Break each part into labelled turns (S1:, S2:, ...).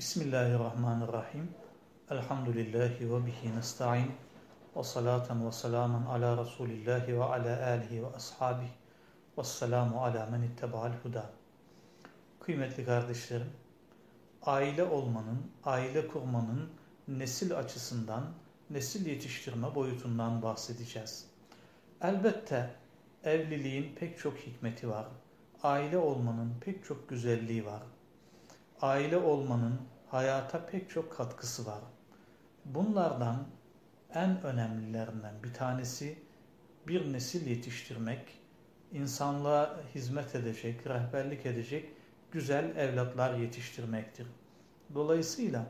S1: Bismillahirrahmanirrahim. Elhamdülillahi ve bihi nesta'in. Ve salaten ve selamen ala Resulillahi ve ala alihi ve ashabihi. Ve selamu ala men itteba'al huda. Kıymetli kardeşlerim, aile olmanın, aile kurmanın nesil açısından, nesil yetiştirme boyutundan bahsedeceğiz. Elbette evliliğin pek çok hikmeti var. Aile olmanın pek çok güzelliği var aile olmanın hayata pek çok katkısı var. Bunlardan en önemlilerinden bir tanesi bir nesil yetiştirmek, insanlığa hizmet edecek, rehberlik edecek güzel evlatlar yetiştirmektir. Dolayısıyla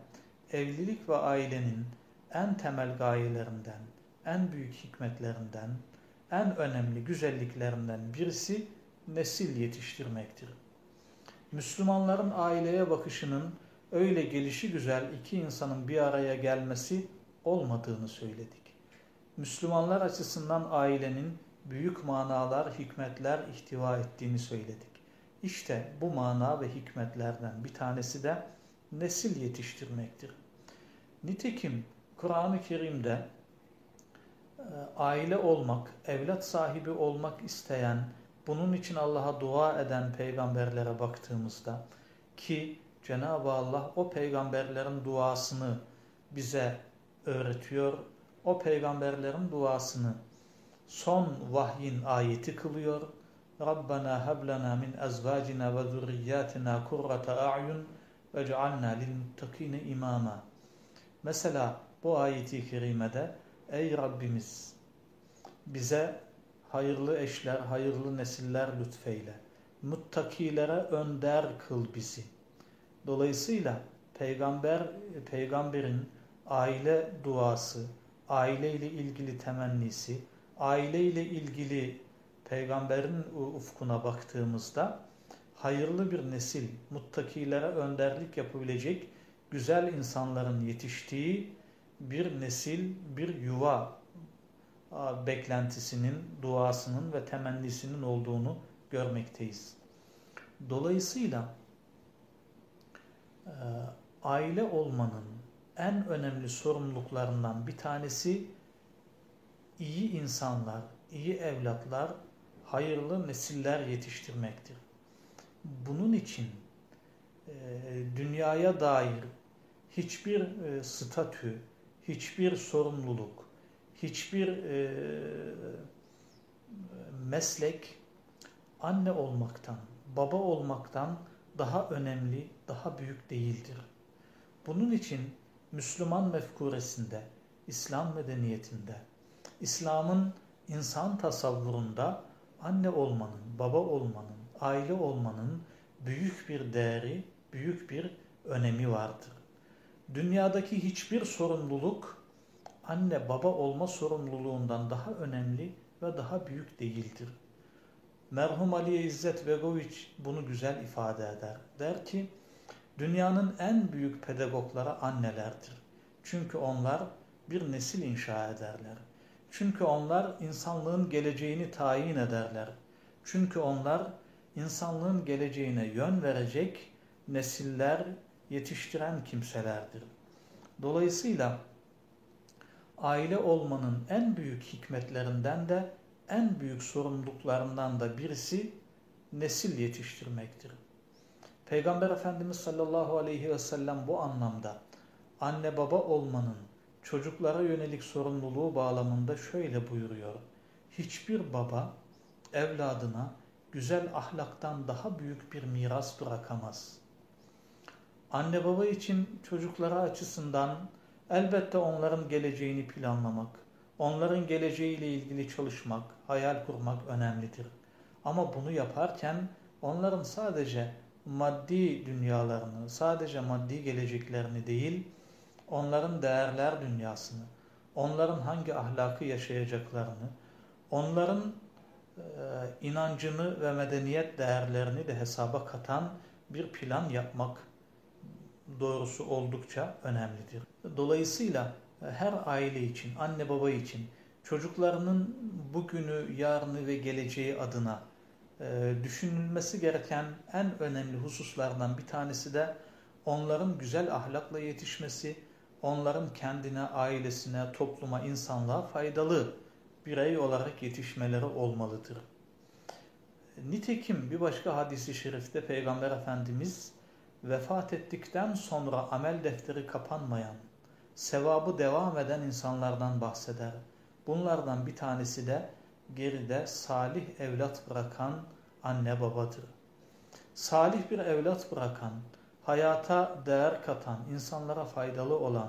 S1: evlilik ve ailenin en temel gayelerinden, en büyük hikmetlerinden, en önemli güzelliklerinden birisi nesil yetiştirmektir. Müslümanların aileye bakışının öyle gelişi güzel iki insanın bir araya gelmesi olmadığını söyledik. Müslümanlar açısından ailenin büyük manalar, hikmetler ihtiva ettiğini söyledik. İşte bu mana ve hikmetlerden bir tanesi de nesil yetiştirmektir. Nitekim Kur'an-ı Kerim'de e, aile olmak, evlat sahibi olmak isteyen bunun için Allah'a dua eden peygamberlere baktığımızda ki Cenab-ı Allah o peygamberlerin duasını bize öğretiyor. O peygamberlerin duasını son vahyin ayeti kılıyor. Rabbena hablana min azvacina ve zurriyatina kurrata a'yun ve cealna lil imama. Mesela bu ayeti kerimede ey Rabbimiz bize hayırlı eşler, hayırlı nesiller lütfeyle. Muttakilere önder kıl bizi. Dolayısıyla peygamber peygamberin aile duası, aile ile ilgili temennisi, aile ile ilgili peygamberin ufkuna baktığımızda hayırlı bir nesil, muttakilere önderlik yapabilecek güzel insanların yetiştiği bir nesil, bir yuva beklentisinin, duasının ve temennisinin olduğunu görmekteyiz. Dolayısıyla e, aile olmanın en önemli sorumluluklarından bir tanesi iyi insanlar, iyi evlatlar, hayırlı nesiller yetiştirmektir. Bunun için e, dünyaya dair hiçbir e, statü, hiçbir sorumluluk, hiçbir e, meslek anne olmaktan, baba olmaktan daha önemli, daha büyük değildir. Bunun için Müslüman mefkuresinde, İslam medeniyetinde, İslam'ın insan tasavvurunda anne olmanın, baba olmanın, aile olmanın büyük bir değeri, büyük bir önemi vardır. Dünyadaki hiçbir sorumluluk anne baba olma sorumluluğundan daha önemli ve daha büyük değildir. Merhum Ali İzzet Begoviç bunu güzel ifade eder. Der ki, dünyanın en büyük pedagogları annelerdir. Çünkü onlar bir nesil inşa ederler. Çünkü onlar insanlığın geleceğini tayin ederler. Çünkü onlar insanlığın geleceğine yön verecek nesiller yetiştiren kimselerdir. Dolayısıyla aile olmanın en büyük hikmetlerinden de en büyük sorumluluklarından da birisi nesil yetiştirmektir. Peygamber Efendimiz sallallahu aleyhi ve sellem bu anlamda anne baba olmanın çocuklara yönelik sorumluluğu bağlamında şöyle buyuruyor. Hiçbir baba evladına güzel ahlaktan daha büyük bir miras bırakamaz. Anne baba için çocuklara açısından Elbette onların geleceğini planlamak, onların geleceğiyle ilgili çalışmak, hayal kurmak önemlidir. Ama bunu yaparken onların sadece maddi dünyalarını, sadece maddi geleceklerini değil, onların değerler dünyasını, onların hangi ahlakı yaşayacaklarını, onların e, inancını ve medeniyet değerlerini de hesaba katan bir plan yapmak doğrusu oldukça önemlidir. Dolayısıyla her aile için, anne baba için çocuklarının bugünü, yarını ve geleceği adına e, düşünülmesi gereken en önemli hususlardan bir tanesi de onların güzel ahlakla yetişmesi, onların kendine, ailesine, topluma, insanlığa faydalı birey olarak yetişmeleri olmalıdır. Nitekim bir başka hadisi şerifte Peygamber Efendimiz vefat ettikten sonra amel defteri kapanmayan, sevabı devam eden insanlardan bahseder. Bunlardan bir tanesi de geride salih evlat bırakan anne babadır. Salih bir evlat bırakan, hayata değer katan, insanlara faydalı olan,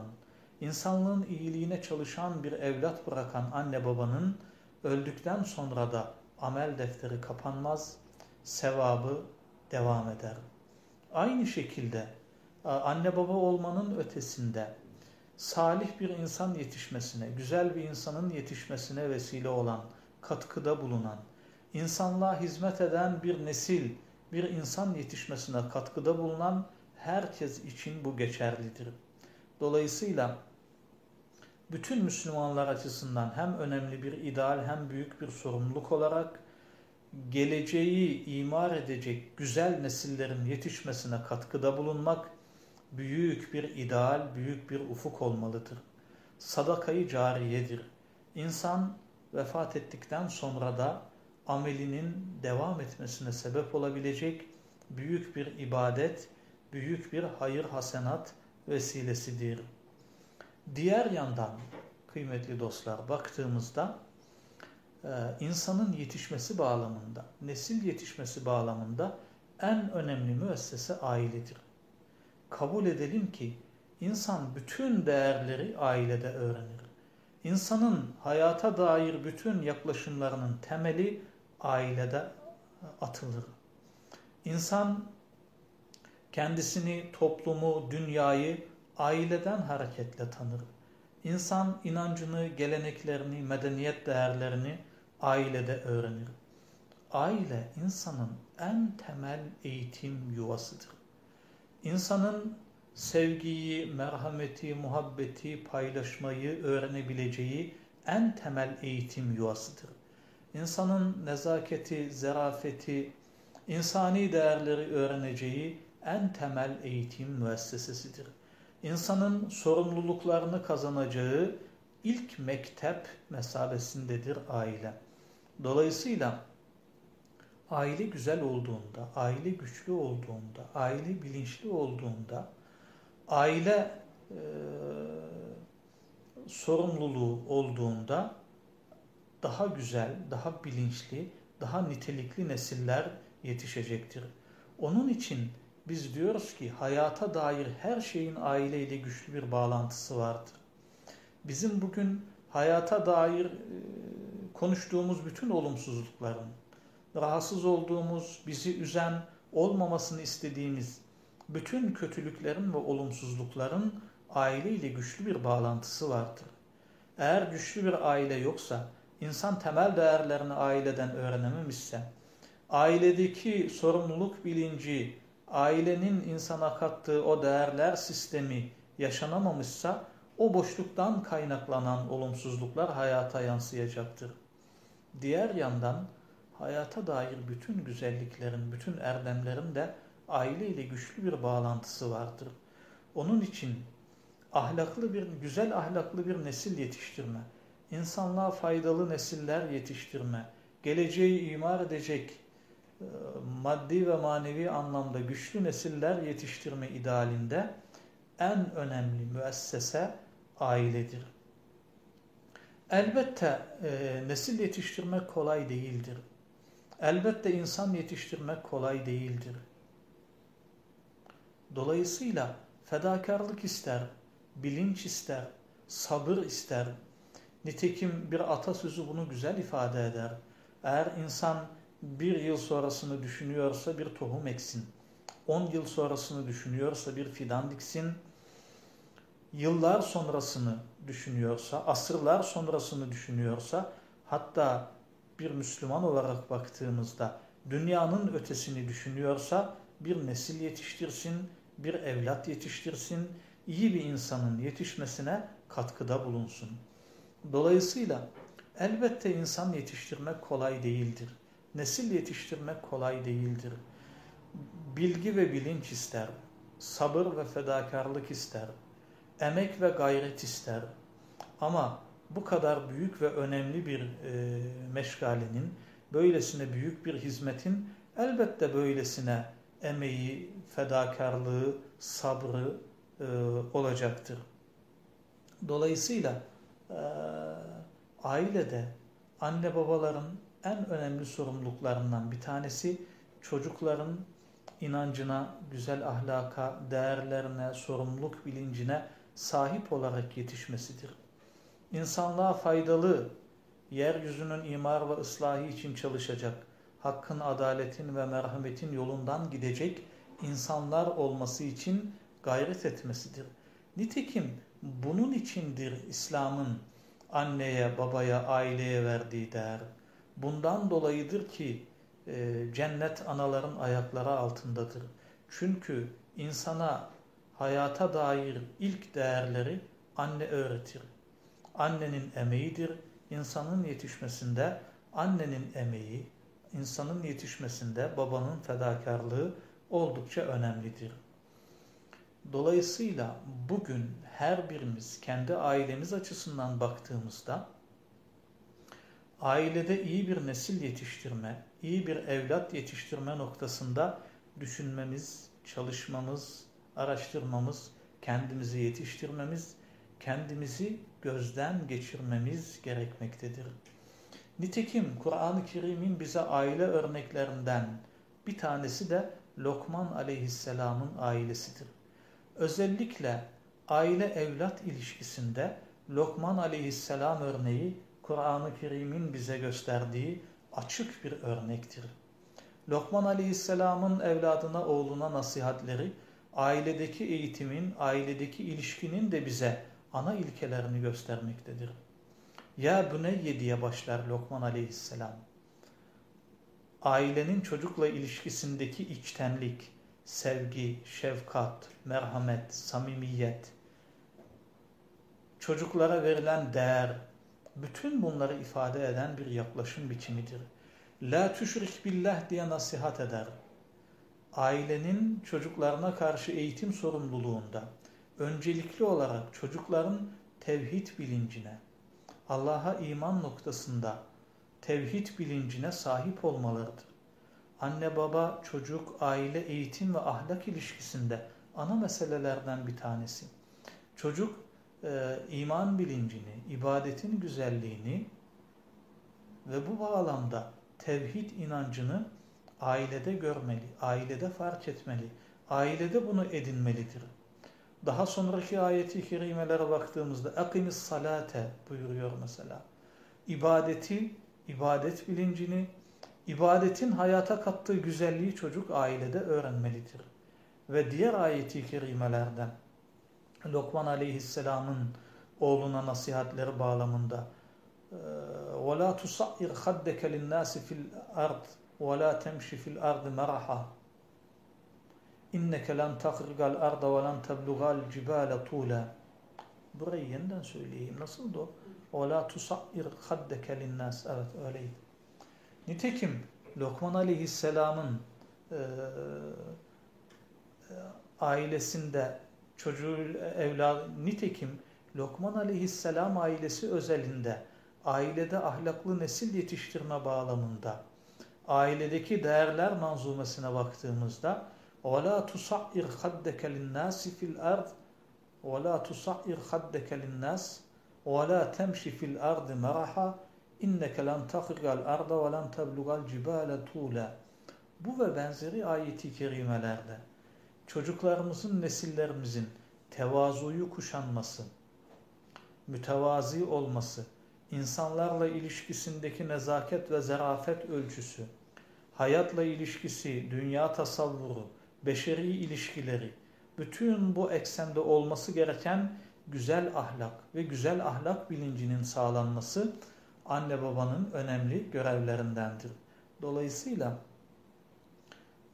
S1: insanlığın iyiliğine çalışan bir evlat bırakan anne babanın öldükten sonra da amel defteri kapanmaz, sevabı devam eder. Aynı şekilde anne baba olmanın ötesinde salih bir insan yetişmesine, güzel bir insanın yetişmesine vesile olan, katkıda bulunan, insanlığa hizmet eden bir nesil, bir insan yetişmesine katkıda bulunan herkes için bu geçerlidir. Dolayısıyla bütün Müslümanlar açısından hem önemli bir ideal hem büyük bir sorumluluk olarak geleceği imar edecek güzel nesillerin yetişmesine katkıda bulunmak büyük bir ideal, büyük bir ufuk olmalıdır. Sadakayı cariyedir. İnsan vefat ettikten sonra da amelinin devam etmesine sebep olabilecek büyük bir ibadet, büyük bir hayır hasenat vesilesidir. Diğer yandan kıymetli dostlar baktığımızda e, insanın yetişmesi bağlamında, nesil yetişmesi bağlamında en önemli müessese ailedir. Kabul edelim ki insan bütün değerleri ailede öğrenir. İnsanın hayata dair bütün yaklaşımlarının temeli ailede atılır. İnsan kendisini, toplumu, dünyayı aileden hareketle tanır. İnsan inancını, geleneklerini, medeniyet değerlerini ailede öğrenir. Aile insanın en temel eğitim yuvasıdır. İnsanın sevgiyi, merhameti, muhabbeti, paylaşmayı öğrenebileceği en temel eğitim yuvasıdır. İnsanın nezaketi, zerafeti, insani değerleri öğreneceği en temel eğitim müessesesidir. İnsanın sorumluluklarını kazanacağı ilk mektep mesabesindedir aile. Dolayısıyla aile güzel olduğunda, aile güçlü olduğunda, aile bilinçli olduğunda, aile e, sorumluluğu olduğunda daha güzel, daha bilinçli, daha nitelikli nesiller yetişecektir. Onun için biz diyoruz ki hayata dair her şeyin aileyle güçlü bir bağlantısı vardır. Bizim bugün hayata dair e, konuştuğumuz bütün olumsuzlukların, rahatsız olduğumuz, bizi üzen, olmamasını istediğimiz bütün kötülüklerin ve olumsuzlukların aileyle güçlü bir bağlantısı vardır. Eğer güçlü bir aile yoksa, insan temel değerlerini aileden öğrenememişse, ailedeki sorumluluk bilinci, ailenin insana kattığı o değerler sistemi yaşanamamışsa, o boşluktan kaynaklanan olumsuzluklar hayata yansıyacaktır. Diğer yandan hayata dair bütün güzelliklerin, bütün erdemlerin de aile ile güçlü bir bağlantısı vardır. Onun için ahlaklı bir, güzel ahlaklı bir nesil yetiştirme, insanlığa faydalı nesiller yetiştirme, geleceği imar edecek e, maddi ve manevi anlamda güçlü nesiller yetiştirme idealinde en önemli müessese ailedir. Elbette e, nesil yetiştirmek kolay değildir. Elbette insan yetiştirmek kolay değildir. Dolayısıyla fedakarlık ister, bilinç ister, sabır ister. Nitekim bir atasözü bunu güzel ifade eder. Eğer insan bir yıl sonrasını düşünüyorsa bir tohum eksin. On yıl sonrasını düşünüyorsa bir fidan diksin. Yıllar sonrasını düşünüyorsa, asırlar sonrasını düşünüyorsa, hatta bir Müslüman olarak baktığımızda dünyanın ötesini düşünüyorsa bir nesil yetiştirsin, bir evlat yetiştirsin, iyi bir insanın yetişmesine katkıda bulunsun. Dolayısıyla elbette insan yetiştirmek kolay değildir. Nesil yetiştirmek kolay değildir. Bilgi ve bilinç ister, sabır ve fedakarlık ister, emek ve gayret ister. Ama bu kadar büyük ve önemli bir e, meşgalenin, böylesine büyük bir hizmetin elbette böylesine emeği, fedakarlığı, sabrı e, olacaktır. Dolayısıyla e, ailede anne babaların en önemli sorumluluklarından bir tanesi çocukların inancına, güzel ahlaka, değerlerine, sorumluluk bilincine sahip olarak yetişmesidir. İnsanlığa faydalı, yeryüzünün imar ve ıslahı için çalışacak, hakkın, adaletin ve merhametin yolundan gidecek insanlar olması için gayret etmesidir. Nitekim bunun içindir İslam'ın anneye, babaya, aileye verdiği değer. Bundan dolayıdır ki e, cennet anaların ayakları altındadır. Çünkü insana hayata dair ilk değerleri anne öğretir. Annenin emeğidir. İnsanın yetişmesinde annenin emeği, insanın yetişmesinde babanın fedakarlığı oldukça önemlidir. Dolayısıyla bugün her birimiz kendi ailemiz açısından baktığımızda ailede iyi bir nesil yetiştirme, iyi bir evlat yetiştirme noktasında düşünmemiz, çalışmamız, araştırmamız, kendimizi yetiştirmemiz, kendimizi gözden geçirmemiz gerekmektedir. Nitekim Kur'an-ı Kerim'in bize aile örneklerinden bir tanesi de Lokman aleyhisselamın ailesidir. Özellikle aile-evlat ilişkisinde Lokman aleyhisselam örneği Kur'an-ı Kerim'in bize gösterdiği açık bir örnektir. Lokman aleyhisselamın evladına, oğluna nasihatleri, ailedeki eğitimin, ailedeki ilişkinin de bize ana ilkelerini göstermektedir. Ya büneyye diye başlar Lokman aleyhisselam. Ailenin çocukla ilişkisindeki içtenlik, sevgi, şefkat, merhamet, samimiyet, çocuklara verilen değer, bütün bunları ifade eden bir yaklaşım biçimidir. La tüşrik billah diye nasihat eder. Ailenin çocuklarına karşı eğitim sorumluluğunda öncelikli olarak çocukların tevhid bilincine, Allah'a iman noktasında tevhid bilincine sahip olmalıdır. Anne baba, çocuk, aile, eğitim ve ahlak ilişkisinde ana meselelerden bir tanesi. Çocuk e, iman bilincini, ibadetin güzelliğini ve bu bağlamda tevhid inancını ailede görmeli, ailede fark etmeli, ailede bunu edinmelidir. Daha sonraki ayeti kerimelere baktığımızda akimis salate buyuruyor mesela. İbadeti, ibadet bilincini, ibadetin hayata kattığı güzelliği çocuk ailede öğrenmelidir. Ve diğer ayeti kerimelerden Lokman aleyhisselamın oğluna nasihatleri bağlamında وَلَا تُصَعِّرْ خَدَّكَ لِلنَّاسِ فِي الْأَرْضِ وَلَا تَمْشِ فِي الْأَرْضِ مَرَحًا İnneke lan tahrigal arda ve lan teblugal cibale tula. Burayı yeniden söyleyeyim. Nasıldı o? O la tusair haddeke linnas. Evet öyleydi. Nitekim Lokman Aleyhisselam'ın e, ailesinde çocuğu evladı nitekim Lokman Aleyhisselam ailesi özelinde ailede ahlaklı nesil yetiştirme bağlamında ailedeki değerler manzumesine baktığımızda وَلَا تُصَعِّرْ خَدَّكَ لِلنَّاسِ فِي الْأَرْضِ وَلَا تُصَعِّرْ خَدَّكَ لِلنَّاسِ وَلَا تَمْشِ فِي الْأَرْضِ مَرَحًا اِنَّكَ لَنْ تَخِرْغَ الْأَرْضَ وَلَنْ تَبْلُغَ الْجِبَالَ طُولًا Bu ve benzeri ayeti kerimelerde çocuklarımızın, nesillerimizin tevazuyu kuşanması, mütevazi olması, insanlarla ilişkisindeki nezaket ve zarafet ölçüsü, hayatla ilişkisi, dünya tasavvuru, beşeri ilişkileri, bütün bu eksende olması gereken güzel ahlak ve güzel ahlak bilincinin sağlanması anne babanın önemli görevlerindendir. Dolayısıyla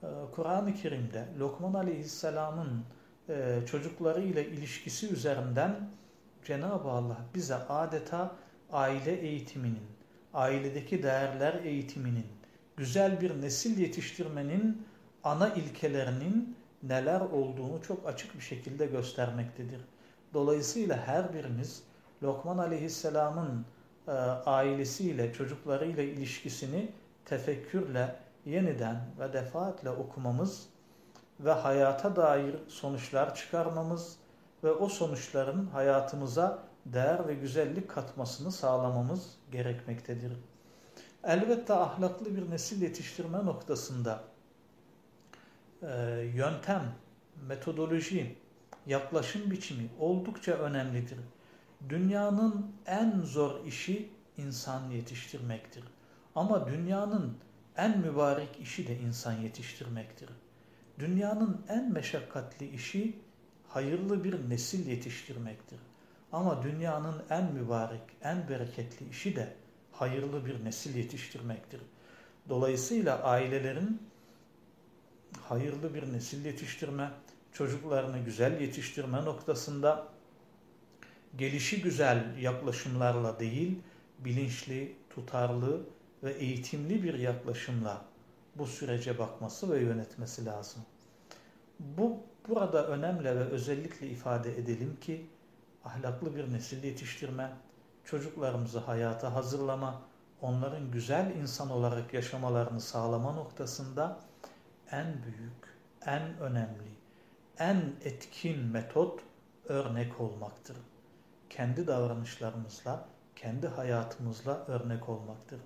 S1: e, Kur'an-ı Kerim'de Lokman Aleyhisselam'ın e, çocuklarıyla ilişkisi üzerinden Cenab-ı Allah bize adeta aile eğitiminin, ailedeki değerler eğitiminin, güzel bir nesil yetiştirmenin ana ilkelerinin neler olduğunu çok açık bir şekilde göstermektedir. Dolayısıyla her birimiz Lokman Aleyhisselam'ın e, ailesiyle, çocuklarıyla ilişkisini tefekkürle yeniden ve defaatle okumamız ve hayata dair sonuçlar çıkarmamız ve o sonuçların hayatımıza değer ve güzellik katmasını sağlamamız gerekmektedir. Elbette ahlaklı bir nesil yetiştirme noktasında yöntem, metodoloji, yaklaşım biçimi oldukça önemlidir. Dünyanın en zor işi insan yetiştirmektir. Ama dünyanın en mübarek işi de insan yetiştirmektir. Dünyanın en meşakkatli işi hayırlı bir nesil yetiştirmektir. Ama dünyanın en mübarek, en bereketli işi de hayırlı bir nesil yetiştirmektir. Dolayısıyla ailelerin hayırlı bir nesil yetiştirme, çocuklarını güzel yetiştirme noktasında gelişi güzel yaklaşımlarla değil, bilinçli, tutarlı ve eğitimli bir yaklaşımla bu sürece bakması ve yönetmesi lazım. Bu burada önemli ve özellikle ifade edelim ki ahlaklı bir nesil yetiştirme, çocuklarımızı hayata hazırlama, onların güzel insan olarak yaşamalarını sağlama noktasında en büyük, en önemli, en etkin metot örnek olmaktır. Kendi davranışlarımızla, kendi hayatımızla örnek olmaktır.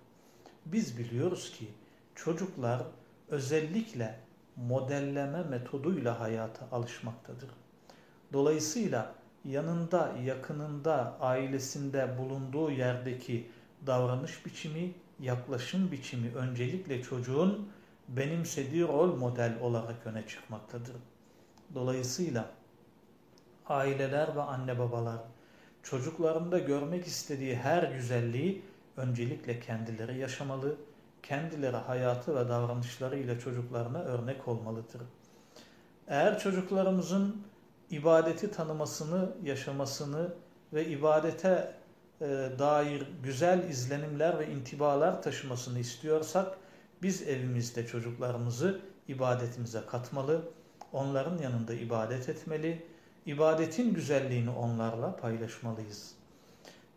S1: Biz biliyoruz ki çocuklar özellikle modelleme metoduyla hayata alışmaktadır. Dolayısıyla yanında, yakınında, ailesinde bulunduğu yerdeki davranış biçimi, yaklaşım biçimi öncelikle çocuğun benimsediği rol model olarak öne çıkmaktadır. Dolayısıyla aileler ve anne babalar çocuklarında görmek istediği her güzelliği öncelikle kendileri yaşamalı, kendileri hayatı ve davranışlarıyla çocuklarına örnek olmalıdır. Eğer çocuklarımızın ibadeti tanımasını, yaşamasını ve ibadete e, dair güzel izlenimler ve intibalar taşımasını istiyorsak biz evimizde çocuklarımızı ibadetimize katmalı, onların yanında ibadet etmeli, ibadetin güzelliğini onlarla paylaşmalıyız.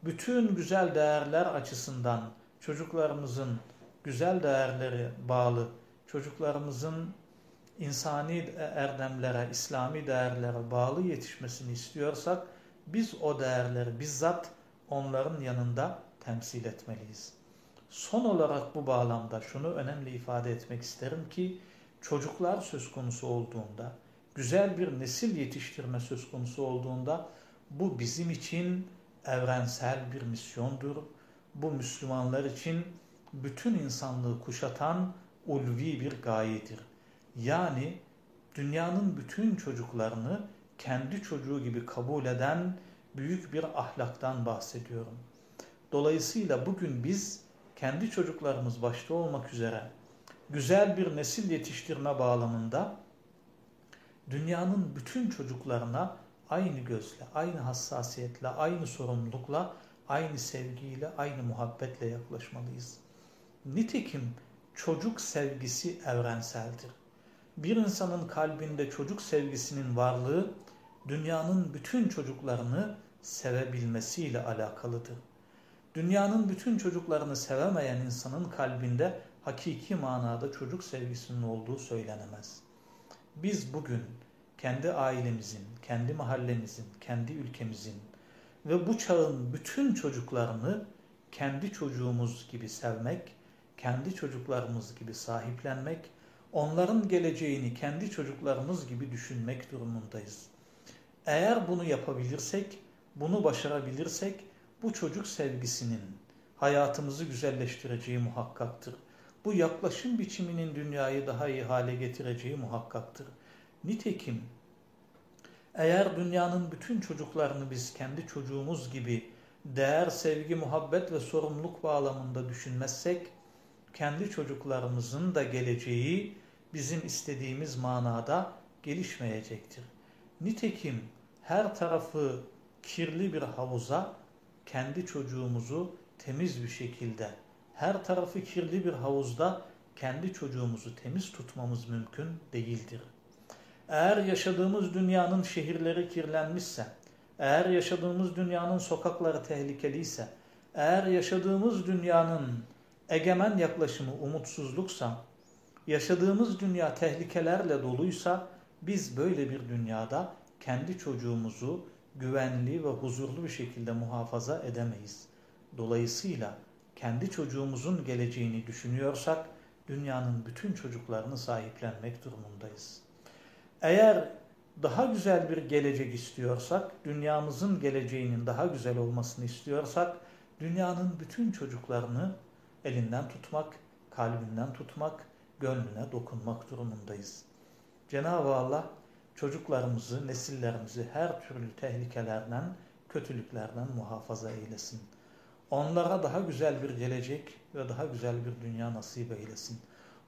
S1: Bütün güzel değerler açısından çocuklarımızın güzel değerleri bağlı, çocuklarımızın insani erdemlere, İslami değerlere bağlı yetişmesini istiyorsak biz o değerleri bizzat onların yanında temsil etmeliyiz. Son olarak bu bağlamda şunu önemli ifade etmek isterim ki çocuklar söz konusu olduğunda, güzel bir nesil yetiştirme söz konusu olduğunda bu bizim için evrensel bir misyondur. Bu Müslümanlar için bütün insanlığı kuşatan ulvi bir gayedir. Yani dünyanın bütün çocuklarını kendi çocuğu gibi kabul eden büyük bir ahlaktan bahsediyorum. Dolayısıyla bugün biz kendi çocuklarımız başta olmak üzere güzel bir nesil yetiştirme bağlamında dünyanın bütün çocuklarına aynı gözle, aynı hassasiyetle, aynı sorumlulukla, aynı sevgiyle, aynı muhabbetle yaklaşmalıyız. Nitekim çocuk sevgisi evrenseldir. Bir insanın kalbinde çocuk sevgisinin varlığı dünyanın bütün çocuklarını sevebilmesiyle alakalıdır. Dünyanın bütün çocuklarını sevemeyen insanın kalbinde hakiki manada çocuk sevgisinin olduğu söylenemez. Biz bugün kendi ailemizin, kendi mahallemizin, kendi ülkemizin ve bu çağın bütün çocuklarını kendi çocuğumuz gibi sevmek, kendi çocuklarımız gibi sahiplenmek, onların geleceğini kendi çocuklarımız gibi düşünmek durumundayız. Eğer bunu yapabilirsek, bunu başarabilirsek bu çocuk sevgisinin hayatımızı güzelleştireceği muhakkaktır. Bu yaklaşım biçiminin dünyayı daha iyi hale getireceği muhakkaktır. Nitekim eğer dünyanın bütün çocuklarını biz kendi çocuğumuz gibi değer, sevgi, muhabbet ve sorumluluk bağlamında düşünmezsek, kendi çocuklarımızın da geleceği bizim istediğimiz manada gelişmeyecektir. Nitekim her tarafı kirli bir havuza kendi çocuğumuzu temiz bir şekilde, her tarafı kirli bir havuzda kendi çocuğumuzu temiz tutmamız mümkün değildir. Eğer yaşadığımız dünyanın şehirleri kirlenmişse, eğer yaşadığımız dünyanın sokakları tehlikeliyse, eğer yaşadığımız dünyanın egemen yaklaşımı umutsuzluksa, yaşadığımız dünya tehlikelerle doluysa biz böyle bir dünyada kendi çocuğumuzu güvenli ve huzurlu bir şekilde muhafaza edemeyiz. Dolayısıyla kendi çocuğumuzun geleceğini düşünüyorsak dünyanın bütün çocuklarını sahiplenmek durumundayız. Eğer daha güzel bir gelecek istiyorsak, dünyamızın geleceğinin daha güzel olmasını istiyorsak, dünyanın bütün çocuklarını elinden tutmak, kalbinden tutmak, gönlüne dokunmak durumundayız. Cenab-ı Allah çocuklarımızı, nesillerimizi her türlü tehlikelerden, kötülüklerden muhafaza eylesin. Onlara daha güzel bir gelecek ve daha güzel bir dünya nasip eylesin.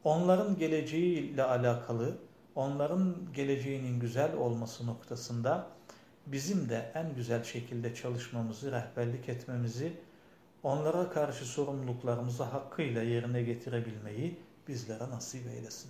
S1: Onların geleceğiyle alakalı, onların geleceğinin güzel olması noktasında bizim de en güzel şekilde çalışmamızı, rehberlik etmemizi, onlara karşı sorumluluklarımızı hakkıyla yerine getirebilmeyi bizlere nasip eylesin.